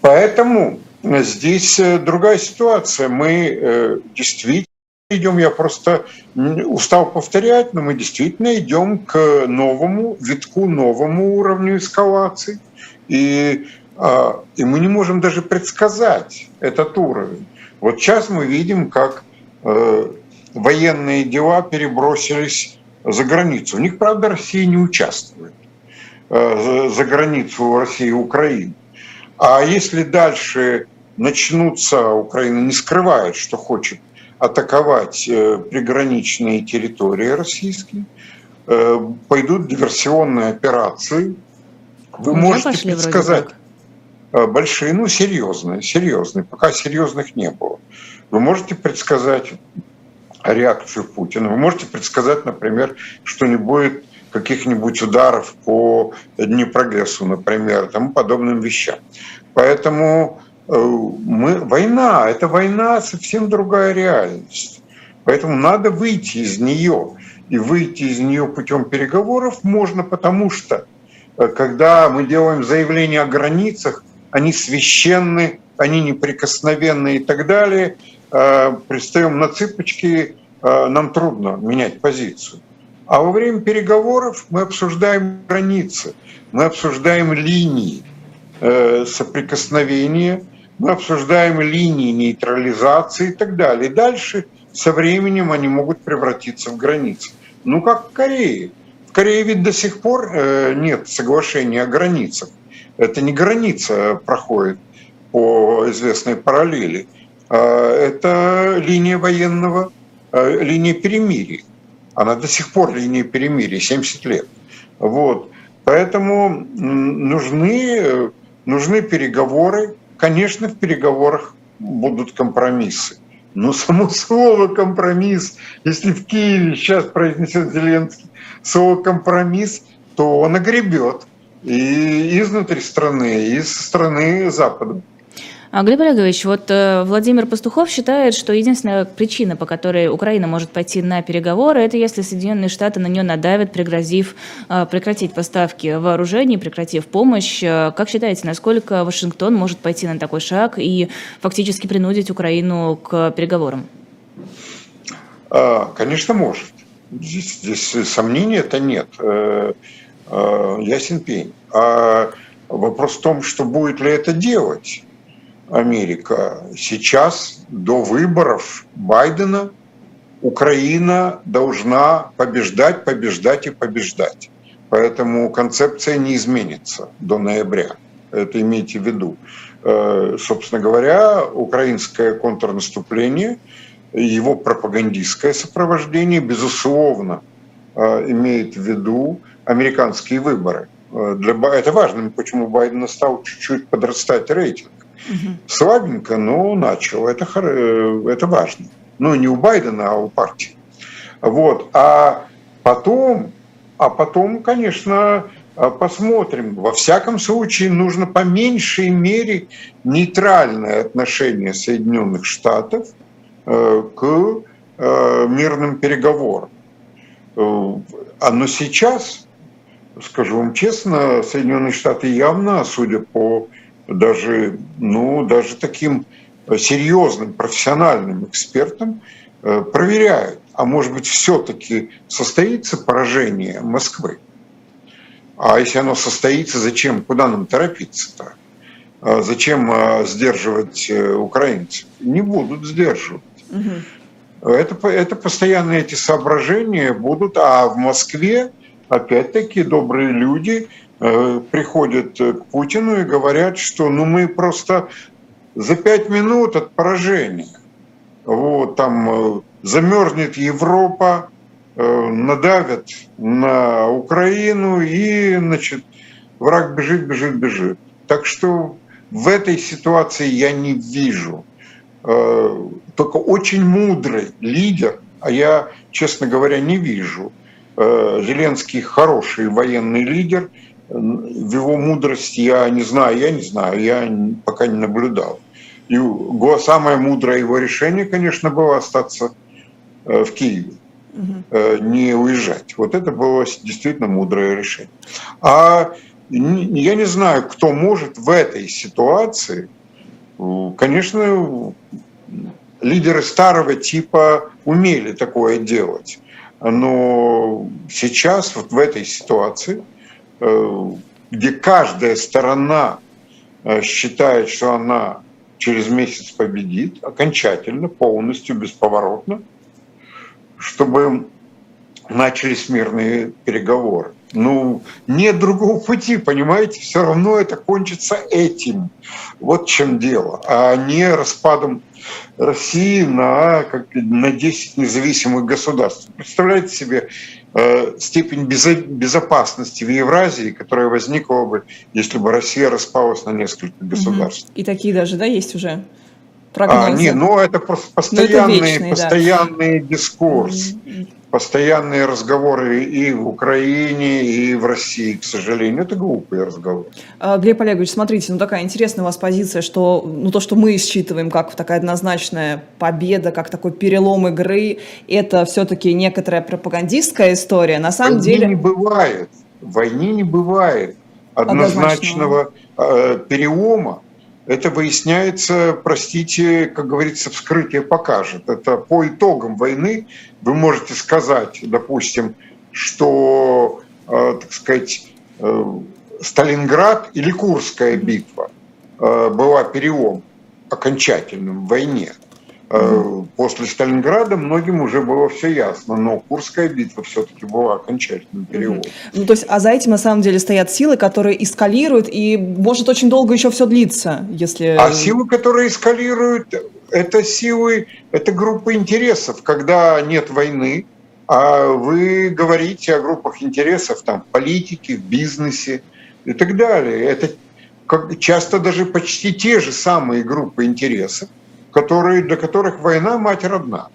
Поэтому Здесь э, другая ситуация. Мы э, действительно идем, я просто устал повторять, но мы действительно идем к новому витку, новому уровню эскалации. И, а, и мы не можем даже предсказать этот уровень. Вот сейчас мы видим, как э, военные дела перебросились за границу. В них, правда, Россия не участвует за границу России и Украины. А если дальше начнутся, Украина не скрывает, что хочет атаковать э, приграничные территории российские, э, пойдут диверсионные операции. Вы Уже можете предсказать э, большие, ну серьезные, серьезные, пока серьезных не было. Вы можете предсказать реакцию Путина. Вы можете предсказать, например, что не будет каких-нибудь ударов по Днепрогрессу, например, тому подобным вещам. Поэтому э, мы, война, это война совсем другая реальность. Поэтому надо выйти из нее. И выйти из нее путем переговоров можно, потому что э, когда мы делаем заявления о границах, они священны, они неприкосновенны и так далее, пристаем на цыпочки, нам трудно менять позицию. А во время переговоров мы обсуждаем границы, мы обсуждаем линии э, соприкосновения, мы обсуждаем линии нейтрализации и так далее. Дальше со временем они могут превратиться в границы. Ну, как в Корее. В Корее ведь до сих пор э, нет соглашения о границах. Это не граница проходит по известной параллели. А это линия военного, э, линия перемирия. Она до сих пор линия перемирия, 70 лет. Вот. Поэтому нужны, нужны переговоры. Конечно, в переговорах будут компромиссы. Но само (laughs) слово «компромисс», если в Киеве сейчас произнесет Зеленский слово «компромисс», то он огребет и изнутри страны, и со стороны Запада. А, Глеб Олегович, вот э, Владимир Пастухов считает, что единственная причина, по которой Украина может пойти на переговоры, это если Соединенные Штаты на нее надавят, пригрозив э, прекратить поставки вооружений, прекратив помощь. Э, как считаете, насколько Вашингтон может пойти на такой шаг и фактически принудить Украину к переговорам? А, конечно, может. Здесь, здесь сомнений это нет. Ясен пень. А вопрос в том, что будет ли это делать. Америка. Сейчас до выборов Байдена Украина должна побеждать, побеждать и побеждать. Поэтому концепция не изменится до ноября. Это имейте в виду. Э, собственно говоря, украинское контрнаступление, его пропагандистское сопровождение, безусловно, э, имеет в виду американские выборы. Э, для, это важно, почему Байдена стал чуть-чуть подрастать рейтинг. Угу. Слабенько, но начал. Это, э, это важно. Ну, не у Байдена, а у партии. Вот. А потом, а потом, конечно, э, посмотрим. Во всяком случае, нужно по меньшей мере нейтральное отношение Соединенных Штатов э, к мирным переговорам. А но сейчас, скажу вам честно, Соединенные Штаты явно, судя по даже, ну, даже таким серьезным профессиональным экспертам проверяют, а может быть все-таки состоится поражение Москвы. А если оно состоится, зачем, куда нам торопиться-то? А зачем сдерживать украинцев? Не будут сдерживать. Угу. Это, это постоянно эти соображения будут, а в Москве опять-таки добрые люди э, приходят к Путину и говорят, что ну мы просто за пять минут от поражения, вот там э, замерзнет Европа, э, надавят на Украину и, значит, враг бежит, бежит, бежит. Так что в этой ситуации я не вижу. Только очень мудрый лидер, а я, честно говоря, не вижу – Э, Зеленский хороший военный лидер. В его мудрости я не знаю, я не знаю, я пока не наблюдал. И самое мудрое его решение, конечно, было остаться э, в Киеве, угу. не уезжать. Вот это было действительно мудрое решение. А я не знаю, кто может в этой ситуации, конечно, лидеры старого типа умели такое делать. Но сейчас, вот в этой ситуации, где каждая сторона э, считает, что она через месяц победит, окончательно, полностью, бесповоротно, чтобы начались мирные переговоры. Ну, нет другого пути, понимаете, все равно это кончится этим. Вот чем дело, а не распадом России на, как, на 10 независимых государств. Представляете себе э, степень безопасности в Евразии, которая возникла бы, если бы Россия распалась на несколько государств. И такие даже, да, есть уже прогнозы? А, не, ну это просто постоянный, это вечный, постоянный да. дискурс. Mm-hmm постоянные разговоры и в Украине, и в России, к сожалению. Это глупые разговоры. А, Глеб Олегович, смотрите, ну такая интересная у вас позиция, что ну, то, что мы считываем как такая однозначная победа, как такой перелом игры, это все-таки некоторая пропагандистская история. На самом Войне деле... не бывает. В войне не бывает однозначного э, перелома это выясняется, простите, как говорится, вскрытие покажет. Это по итогам войны вы можете сказать, допустим, что, э, так сказать, э, Сталинград или Курская битва э, была перелом окончательным в войне – после Сталинграда многим уже было все ясно, но Курская битва все-таки была окончательным периодом. Ну, то есть, а за этим на самом деле стоят силы, которые эскалируют, и может очень долго еще все длиться, если... А силы, которые эскалируют, это силы, это группа интересов, когда нет войны, а вы говорите о группах интересов там, в политике, в бизнесе и так далее. Это как, часто даже почти те же самые группы интересов, которые, для которых война мать родна.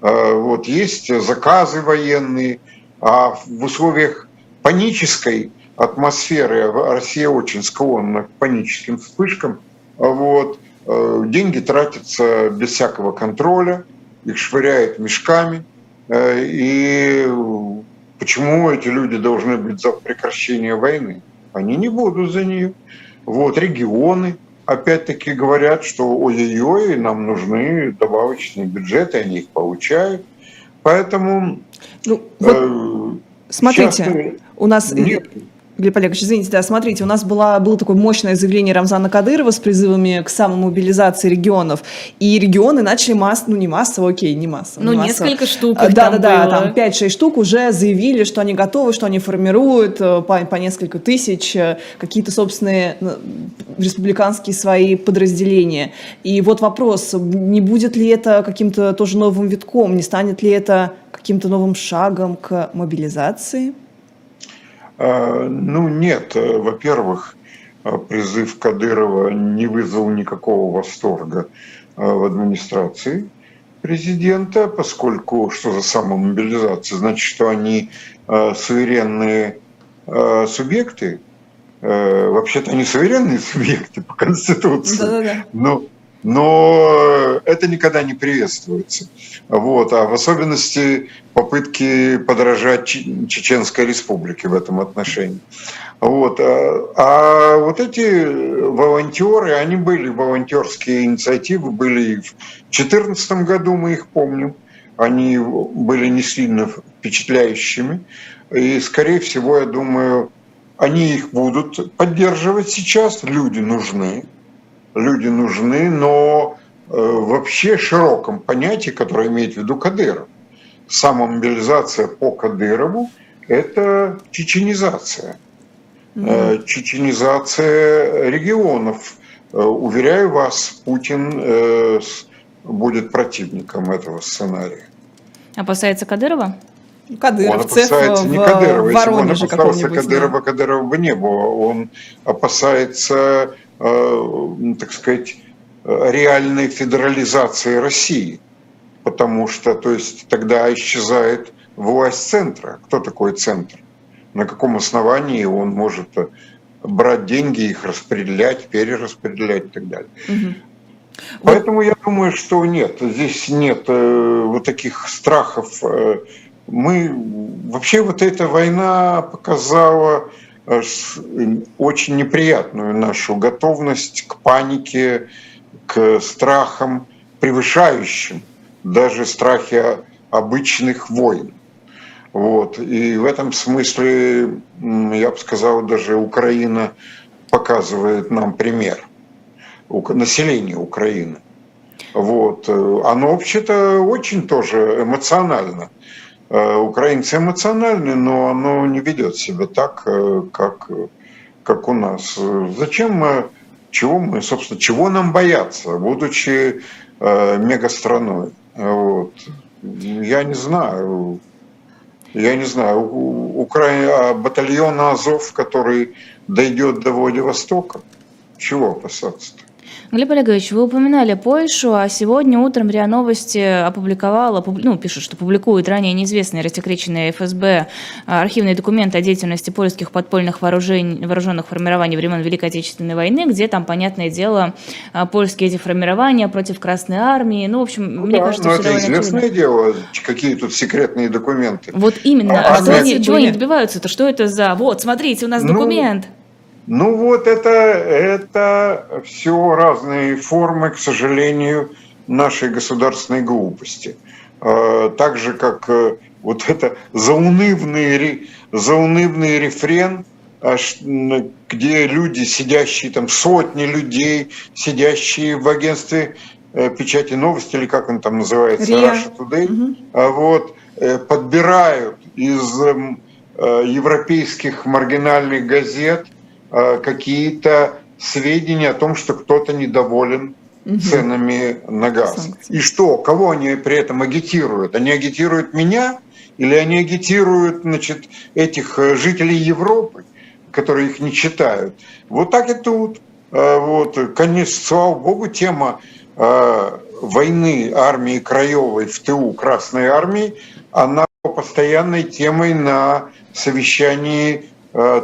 А, вот, есть заказы военные, а в условиях панической атмосферы Россия очень склонна к паническим вспышкам. А вот, э, деньги тратятся без всякого контроля, их швыряют мешками. Э, и почему эти люди должны быть за прекращение войны? Они не будут за нее. Вот регионы, опять-таки говорят, что ой-ой-ой, нам нужны добавочные бюджеты, они их получают. Поэтому... Ну, вот, э, смотрите, у нас... Нет, Глеб Олегович, извините, да, смотрите, у нас была, было такое мощное заявление Рамзана Кадырова с призывами к самомобилизации регионов, и регионы начали масс, ну не массово, окей, не массово. Ну, не несколько штук Да, да, да, там 5-6 штук уже заявили, что они готовы, что они формируют э, по, по несколько тысяч э, какие-то собственные э, республиканские свои подразделения. И вот вопрос, не будет ли это каким-то тоже новым витком, не станет ли это каким-то новым шагом к мобилизации? А, ну нет, э, во-первых, э, призыв Кадырова не вызвал никакого восторга э, в администрации президента, поскольку что за самомобилизация? Значит, что они суверенные субъекты, вообще-то они суверенные субъекты по Конституции, Да-да-да. но, но это никогда не приветствуется. Вот. А в особенности попытки подражать Чеченской Республике в этом отношении. Вот. А, а вот эти волонтеры, они были, волонтерские инициативы были и в 2014 году, мы их помним, они были не сильно впечатляющими. И, скорее всего, я думаю, они их будут поддерживать сейчас, люди нужны, люди нужны, но э, вообще широком понятии, которое имеет в виду Кадыров. Самомобилизация по Кадырову – это чеченизация. Mm-hmm. Чеченизация регионов. Э, уверяю вас, Путин будет противником этого сценария. Опасается Кадырова? Кадыровцев он опасается не Кадырова. Если бы он опасался Кадырова, да. Кадырова бы не было. Он опасается, так сказать, реальной федерализации России. Потому что, то есть, тогда исчезает власть центра. Кто такой центр? На каком основании он может брать деньги, их распределять, перераспределять и так далее. Угу. Поэтому я думаю, что нет, здесь нет э, вот таких страхов э, мы вообще вот эта война показала э, очень неприятную нашу готовность к панике, к страхам, превышающим даже страхи обычных войн. Вот. И в этом смысле, я бы сказал, даже Украина показывает нам пример. Население Украины. Вот. Оно вообще-то очень тоже эмоционально Э, украинцы эмоциональны, но оно не ведет себя так, э, как, как у нас. Зачем мы, чего мы, собственно, чего нам бояться, будучи э, мегастраной? Вот. Я не знаю. Я не знаю, Украина, а батальон Азов, который дойдет до Владивостока, чего опасаться-то? Глеб Олегович, вы упоминали Польшу, а сегодня утром РИА Новости опубликовала, ну, пишут, что публикует ранее неизвестные рассекреченные ФСБ а, архивные документы о деятельности польских подпольных вооружений, вооруженных формирований времен Великой Отечественной войны, где там, понятное дело, а, польские эти формирования против Красной Армии. Ну, в общем, ну, мне да, кажется, но это известное очевидно. дело, какие тут секретные документы. Вот именно. А, а они, чего они добиваются-то? Что это за... Вот, смотрите, у нас ну, документ. Ну вот это, это все разные формы, к сожалению, нашей государственной глупости. А, так же, как э, вот это заунывный, заунывный рефрен, где люди, сидящие там, сотни людей, сидящие в агентстве э, печати новости, или как он там называется, РИА. Russia Today, угу. вот, э, подбирают из эм, европейских маргинальных газет – какие-то сведения о том, что кто-то недоволен угу. ценами на газ. Санкции. И что, кого они при этом агитируют? Они агитируют меня или они агитируют значит, этих э, жителей Европы, которые их не читают? Вот так и тут. Э, вот, конечно, слава богу, тема войны армии Краевой в ТУ Красной Армии, она постоянной темой на совещании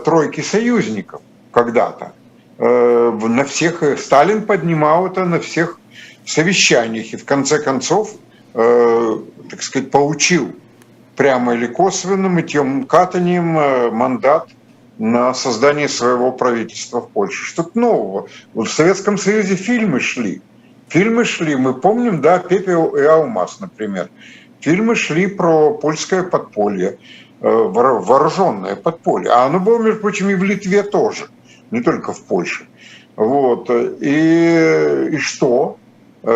тройки союзников когда-то. Э, на всех, э, Сталин поднимал это на всех совещаниях и в конце концов, э, так сказать, получил прямо или косвенно мытьем катанием мандат на создание своего правительства в Польше. Что-то нового. Вот в Советском Союзе фильмы шли. Фильмы шли, мы помним, да, «Пепел и алмаз», например. Фильмы шли про польское подполье, вооруженное подполье. А оно было, между прочим, и в Литве тоже не только в Польше. Вот. И, и что?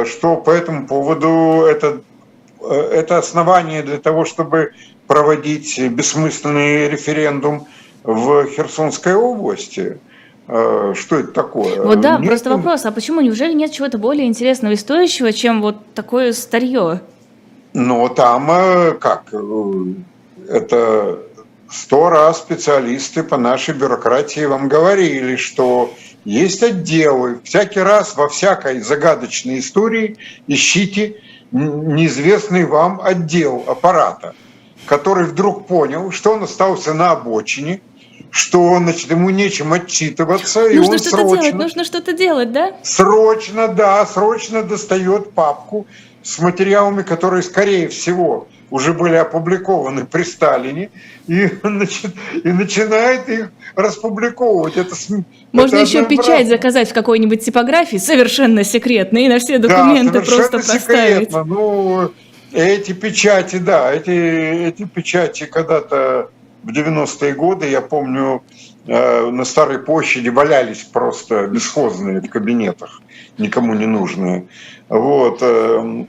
Что по этому поводу это, это основание для того, чтобы проводить бессмысленный референдум в Херсонской области? Что это такое? Вот да, нет, просто вопрос, а почему, неужели нет чего-то более интересного и стоящего, чем вот такое старье? Ну, там э, как, э, это сто раз специалисты по нашей бюрократии вам говорили, что есть отделы. Всякий раз во всякой загадочной истории ищите неизвестный вам отдел аппарата, который вдруг понял, что он остался на обочине, что значит, ему нечем отчитываться, и Нужно он что-то срочно, делать, нужно что-то делать, да? срочно, да, срочно достает папку с материалами, которые, скорее всего, уже были опубликованы при Сталине, и, (laughs) значит, и начинает их распубликовывать. Это, Можно это еще печать заказать в какой-нибудь типографии, совершенно секретно, и на все документы да, просто поставить. секретно. Ну, эти печати, да, эти, эти печати когда-то в 90-е годы, я помню, на Старой площади валялись просто бесхозные в кабинетах, никому не нужные. Вот. э,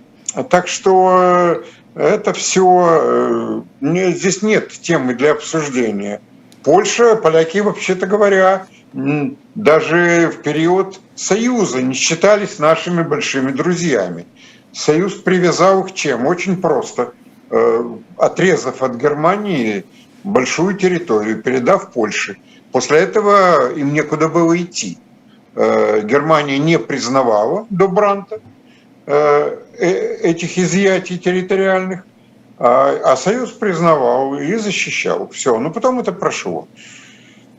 Так что э, это все, здесь нет темы для обсуждения. Польша, поляки, вообще-то говоря, даже в период Союза не считались нашими большими друзьями. Союз привязал их чем? Очень просто. Э, Отрезав от Германии большую территорию, передав Польше. После этого им некуда было идти. Э, Германия не признавала до Бранта э, э, этих изъятий территориальных, а, а Союз признавал и защищал. Все, но потом это прошло.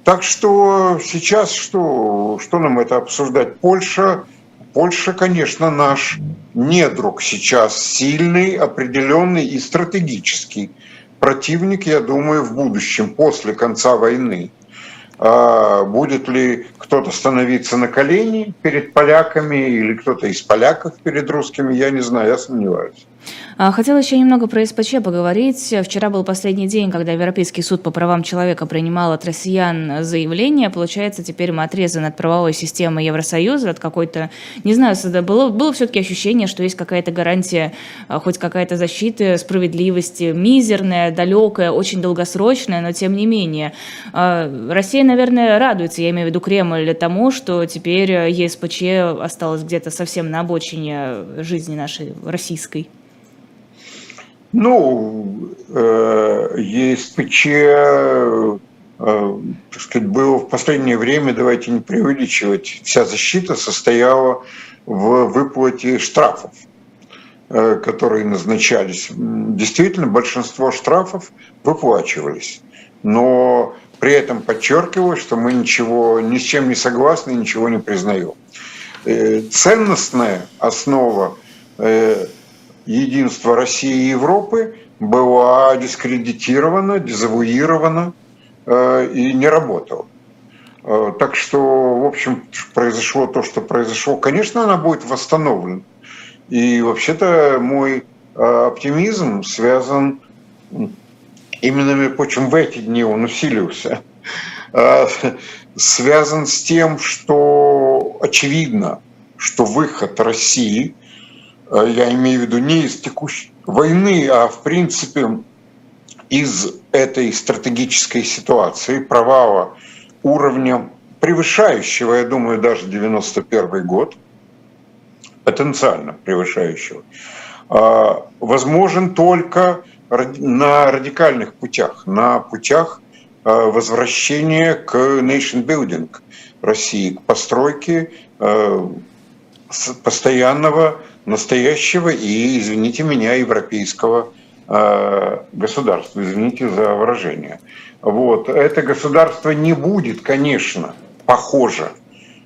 Так что сейчас что, что нам это обсуждать? Польша, Польша, конечно, наш недруг сейчас, сильный, определенный и стратегический противник, я думаю, в будущем, после конца войны. А Будет ли кто-то становиться на колени перед поляками или кто-то из поляков перед русскими, я не знаю, я сомневаюсь. А, Хотела еще немного про СПЧ поговорить. Вчера был последний день, когда Европейский суд по правам человека принимал от россиян заявление. Получается, теперь мы отрезаны от правовой системы Евросоюза, от какой-то, не знаю, было, было все-таки ощущение, что есть какая-то гарантия, а, хоть какая-то защиты, справедливости, мизерная, далекая, очень долгосрочная, но тем не менее. А, Россия, наверное, радуется, я имею в виду Кремль, тому, что теперь э, ЕСПЧ осталось где-то совсем на обочине жизни нашей российской. Ну, э, ЕСПЧ, э, так сказать, было в последнее время, давайте не преувеличивать, вся защита состояла в выплате штрафов, э, которые назначались. Действительно, большинство штрафов выплачивались, но при этом подчеркиваю, что мы ничего, ни с чем не согласны, ничего не признаем. Э, Ценностная основа э, единства России и Европы была дискредитирована, дезавуирована э, и не работала. Э, Так что, в общем, произошло то, что произошло. Конечно, она будет восстановлена. И вообще-то мой э, оптимизм связан именно, прочим, в эти дни он усилился, э, связан с тем, что очевидно, что выход России – я имею в виду не из текущей войны, а в принципе из этой стратегической ситуации, провала уровня, превышающего, я думаю, даже 91 год, потенциально превышающего, э, возможен только на радикальных путях, на путях э, возвращения к nation building России, к постройке э, с- постоянного, настоящего и, извините меня, европейского э, государства. Извините за выражение. Вот. Это государство не будет, конечно, похоже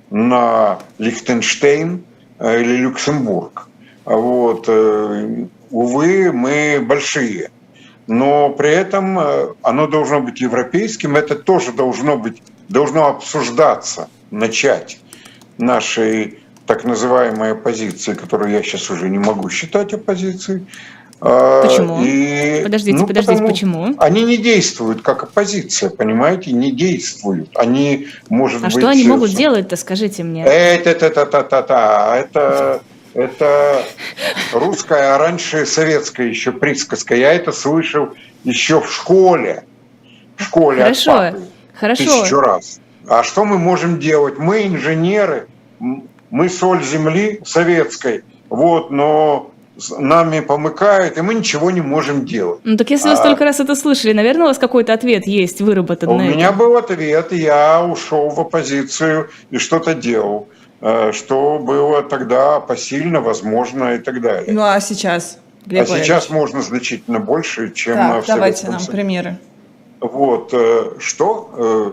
на Лихтенштейн э, или Люксембург. Вот. э, Увы, мы большие. Но при этом оно должно быть европейским, это тоже должно быть, должно обсуждаться, начать нашей так называемой оппозиции, которую я сейчас уже не могу считать оппозицией. А, Почему? И, Подождите, ну, подождите, почему? Они не действуют как оппозиция, понимаете, не действуют. Они, может А быть... что они могут делать-то, скажите мне? это, это, это, это, это, это, это русская, а раньше советская еще присказка. Я это слышал еще в школе. В школе Хорошо, от папы. хорошо. Тысячу раз. А что мы можем делать? Мы инженеры, мы соль земли советской, вот, но нами помыкают, и мы ничего не можем делать. Ну так если вы А- столько раз это слышали, наверное, у вас какой-то ответ есть выработан У на меня это. был ответ, я ушел в оппозицию и что-то делал, э, что было тогда посильно, возможно и так далее. Ну а сейчас? а Глеб Валерьевич? сейчас можно значительно больше, чем Так, в давайте нам Союзе. примеры. Вот, э, что? Э,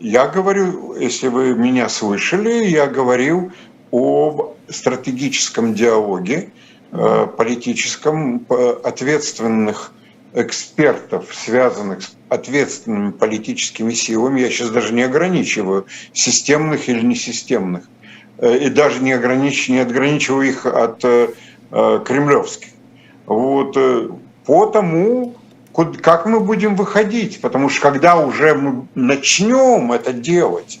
Я говорю, если вы меня слышали, я говорил об стратегическом диалоге, э, политическом, ответственных экспертов, связанных с ответственными политическими силами, я сейчас даже не ограничиваю, системных или несистемных, э, и даже не, огранич, не ограничиваю их от э, кремлевских. Вот, по тому, как мы будем выходить, потому что когда уже мы начнем это делать,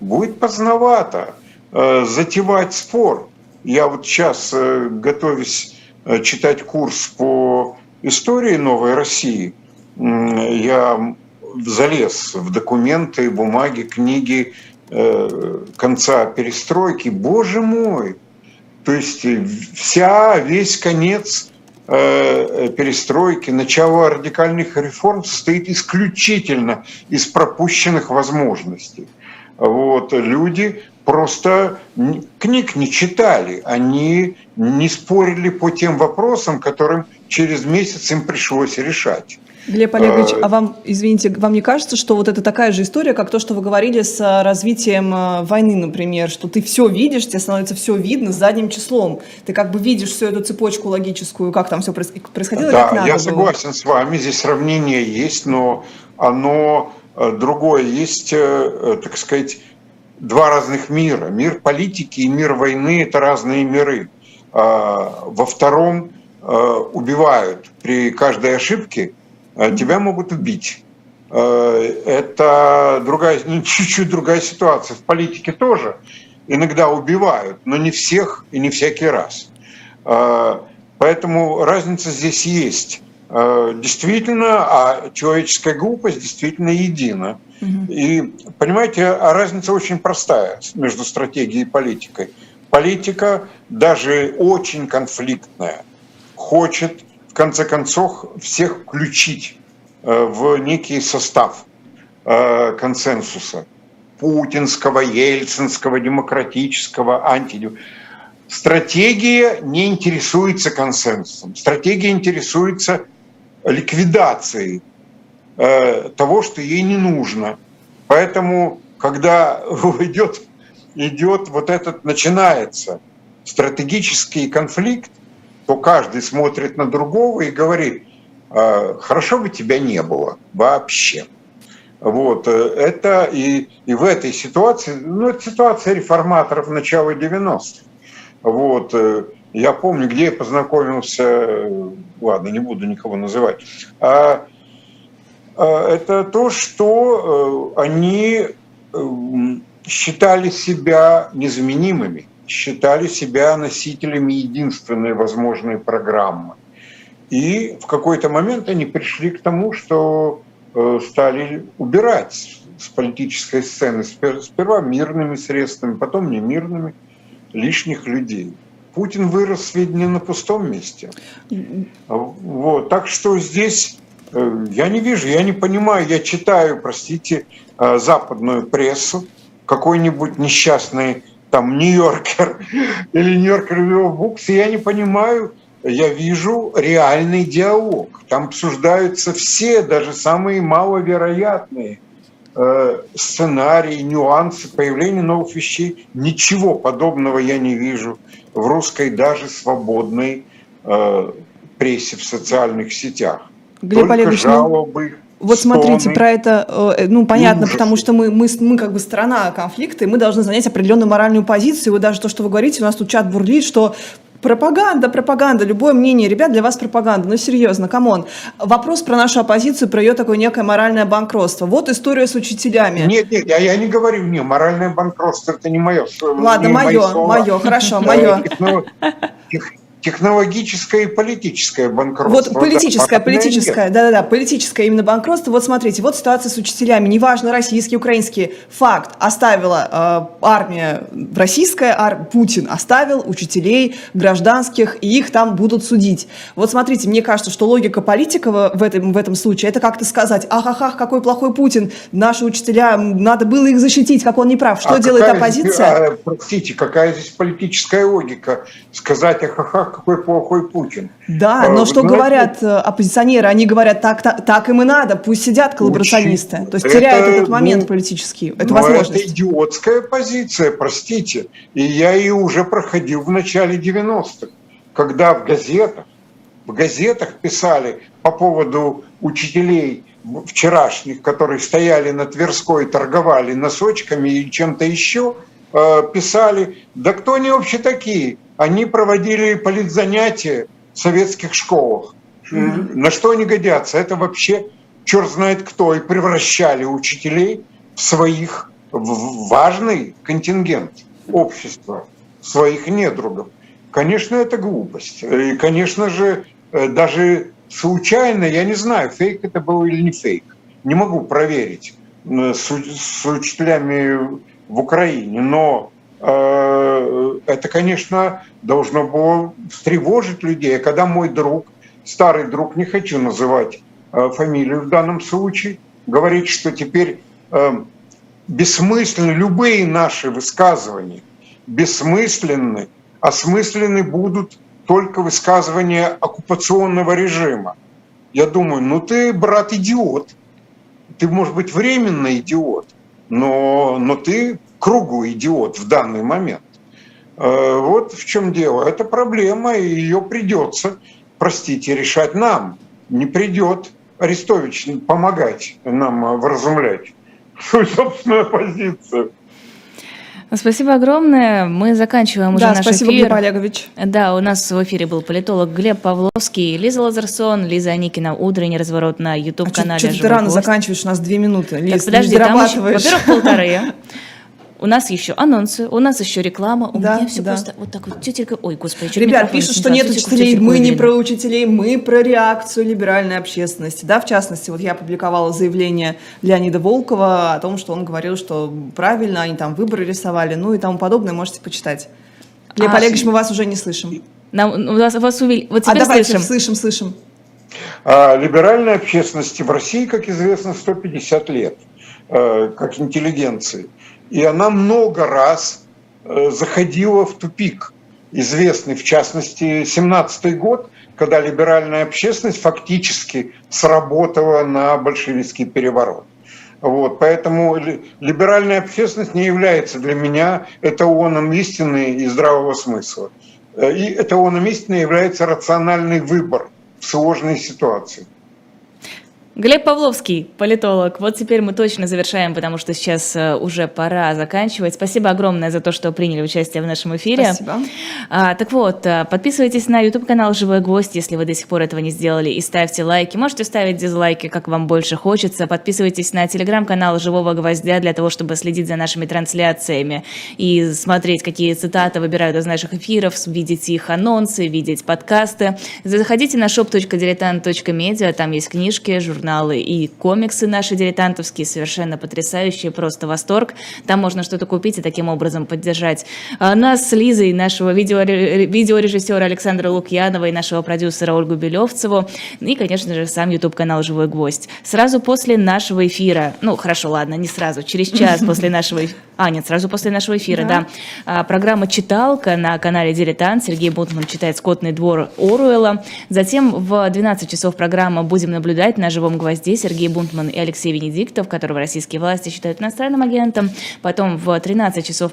будет поздновато затевать спор. Я вот сейчас, э, готовясь э, читать курс по истории Новой России, я залез в документы, бумаги, книги конца перестройки. Боже мой! То есть вся, весь конец Э, перестройки, начало радикальных реформ состоит исключительно из пропущенных возможностей. Вот, люди просто книг не читали, они не спорили по тем вопросам, которым через месяц им пришлось решать. Глеб Олегович, а, а вам, извините, вам не кажется, что вот это такая же история, как то, что вы говорили с а, развитием а, войны, например, что ты все видишь, тебе становится все видно задним числом. Ты как бы видишь всю эту цепочку логическую, как там все происходило, да, как надо я было. согласен с вами, здесь сравнение есть, но оно э, другое. Есть, э, э, так сказать, два разных мира. Мир политики и мир войны – это разные миры. Во втором убивают при каждой ошибке – Э, тебя могут убить. Это другая, ну, (laughs) чуть-чуть другая ситуация. В политике тоже иногда убивают, но не всех и не всякий раз. Поэтому разница здесь есть. Действительно, а человеческая глупость действительно едина. И, понимаете, разница очень простая между стратегией и политикой. Политика, даже очень конфликтная, хочет в конце концов всех включить э, в некий состав э, консенсуса путинского, ельцинского, демократического, антидемократического. Стратегия не интересуется консенсусом. Стратегия интересуется ликвидацией того, что ей не нужно. Поэтому, когда (laughs) идет, идет вот этот, начинается стратегический конфликт, то каждый смотрит на другого и говорит, «А, хорошо бы тебя не было вообще. Вот, э, это и, и в этой ситуации, ну, это ситуация реформаторов начала 90-х. Вот, э, я помню, где я познакомился, э, ладно, не буду никого называть, а это то, что они считали себя незаменимыми считали себя носителями единственной возможной программы. И в какой-то момент они пришли к тому, что э, стали убирать с политической сцены сперва мирными средствами, потом не мирными лишних людей. Путин вырос, ведь не на пустом месте. Вот. Так что здесь э, я не вижу, я не понимаю, я читаю, простите, э, западную прессу, какой-нибудь несчастный там Нью-Йоркер (laughs) или Нью-Йоркер Review Books, я не понимаю, я вижу реальный диалог. Там обсуждаются все, даже самые маловероятные э, сценарии, нюансы появления новых вещей. Ничего подобного я не вижу в русской даже свободной э, прессе в социальных сетях. Глеб Только Олегович, ну, жалобы, вот смотрите, про это, э, ну, понятно, Ужас. потому что мы, мы, мы как бы страна конфликта, и мы должны занять определенную моральную позицию. И вот даже то, что вы говорите, у нас тут чат бурлит, что Пропаганда, пропаганда, любое мнение, ребят, для вас пропаганда. Ну, серьезно, come on. Вопрос про нашу оппозицию, про ее такое некое моральное банкротство. Вот история с учителями. Нет, нет, я, я не говорю, не, моральное банкротство, это не мое. Ладно, не мое, мое, хорошо, мое (laughs) технологическое и политическое банкротство. Вот политическое, да, политическое, да-да-да, политическое именно банкротство. Вот смотрите, вот ситуация с учителями, неважно, российские, украинские. Факт, оставила э, армия российская, ар, Путин оставил учителей гражданских, и их там будут судить. Вот смотрите, мне кажется, что логика политика в этом, в этом случае, это как-то сказать, ах-ах-ах, какой плохой Путин, наши учителя, надо было их защитить, как он не прав. Что а делает оппозиция? Здесь, а, простите, какая здесь политическая логика? Сказать, ах-ах-ах, Какой плохой Путин. Да, А, но вы что знаете- говорят э, оппозиционеры? Они говорят, так, так, так им и надо, пусть сидят коллаборационисты. То есть Это, теряют этот момент ну, политический, эту Но возможность. это идиотская позиция, простите. И я ее уже проходил в начале 90-х, когда в газетах, в газетах писали по поводу учителей вчерашних, которые стояли на Тверской, торговали носочками и чем-то еще, писали, да кто они вообще такие? Они проводили политзанятия в советских школах. На что они годятся? Это вообще черт знает кто. И превращали учителей в своих в- важный контингент общества, своих недругов. Конечно, это глупость. И, конечно же, э, даже случайно, я не знаю, фейк это был или не фейк, не могу проверить э, с, с учителями в Украине, но э, это, конечно, должно было встревожить людей. А когда мой друг, старый друг, не хочу называть э, фамилию в данном случае, говорит, что теперь э, бессмысленны любые наши высказывания, бессмысленны, осмысленны будут только высказывания оккупационного режима. Я думаю, ну ты, брат, идиот. Ты, может быть, временно идиот, но, но ты кругу идиот в данный момент. Э, Вот в чем дело. Это проблема, и ее придется, простите, решать нам. Не придет Арестович помогать нам вразумлять (laughs) свою собственную позицию. Спасибо огромное. Мы заканчиваем уже Да, наш спасибо, эфир. Глеб Олегович. Да, у нас в эфире был политолог Глеб Павловский, Лиза Лазарсон, Лиза Аникина, «Утренний разворот» на А YouTube-канале Что ты «Живой рано гвоздь». заканчиваешь? У нас две минуты. Так, Лиз, подожди, не там еще, во-первых, полторы. (laughs) У нас еще анонсы, у нас еще реклама. У Да, меня все да. просто вот так вот тетелька. Ой, господи, чуть Ребят пишут, что нет учителей. Мы не про учителей, мы про реакцию либеральной общественности. Да, в частности, вот я опубликовала заявление Леонида Волкова о том, что он говорил, что правильно, они там выборы рисовали, ну и тому подобное, можете почитать. Глеб А, Олегович, мы вас уже не слышим. Нам, у вас, вас увидели. Вот А давайте, слышим. слышим, слышим. А либеральной общественности в России, как известно, 150 лет, э, как интеллигенции. И она много раз э, заходила в тупик, известный, в частности, 17 год, когда либеральная общественность фактически сработала на большевистский переворот. Вот, поэтому ли- либеральная общественность не является для меня эталоном истины и здравого смысла. Э, И эталоном истины является рациональный выбор в сложной ситуации. Глеб Павловский, политолог. Вот теперь мы точно завершаем, потому что сейчас э, уже пора заканчивать. Спасибо огромное за то, что приняли участие в нашем эфире. Спасибо. А, так вот, а, подписывайтесь на YouTube-канал «Живой гвоздь», если вы до сих пор этого не сделали, и ставьте лайки. Можете ставить дизлайки, как вам больше хочется. Подписывайтесь на телеграм-канал «Живого гвоздя» для того, чтобы следить за нашими трансляциями и смотреть, какие цитаты выбирают из наших эфиров, видеть их анонсы, видеть подкасты. Заходите на shop.diletant.media, там есть книжки, журналы и комиксы наши дилетантовские, совершенно потрясающие, просто восторг. Там можно что-то купить и таким образом поддержать а, нас с Лизой, нашего видео, видеорежиссера Александра Лукьянова и нашего продюсера Ольгу Белевцеву, и, конечно же, сам YouTube-канал «Живой гвоздь». Сразу после нашего эфира, ну, хорошо, ладно, не сразу, через час (laughs) после нашего эфира, а, нет, сразу после нашего эфира, да, а, программа «Читалка» на канале «Дилетант». Сергей Бунтман читает «Скотный двор» Оруэлла. Затем в 12 часов программа «Будем наблюдать» на «Живом гвозде» Сергей Бунтман и Алексей Венедиктов, которого российские власти считают иностранным агентом. Потом в 13 часов,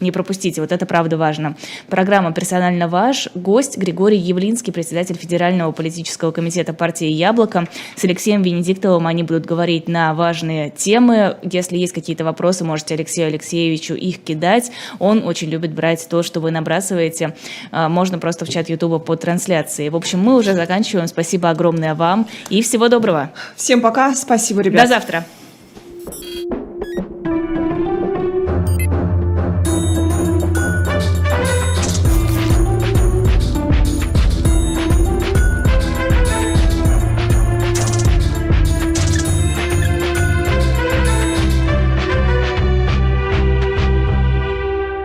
не пропустите, вот это правда важно, программа «Персонально ваш», гость Григорий Явлинский, председатель Федерального политического комитета партии «Яблоко». С Алексеем Венедиктовым они будут говорить на важные темы. Если есть какие-то вопросы, можете Алексею Алексеевичу их кидать. Он очень любит брать то, что вы набрасываете. А, Можно просто в чат Ютуба по трансляции. В общем, мы уже заканчиваем. Спасибо огромное вам и всего доброго. Всем пока, спасибо, ребят. До завтра.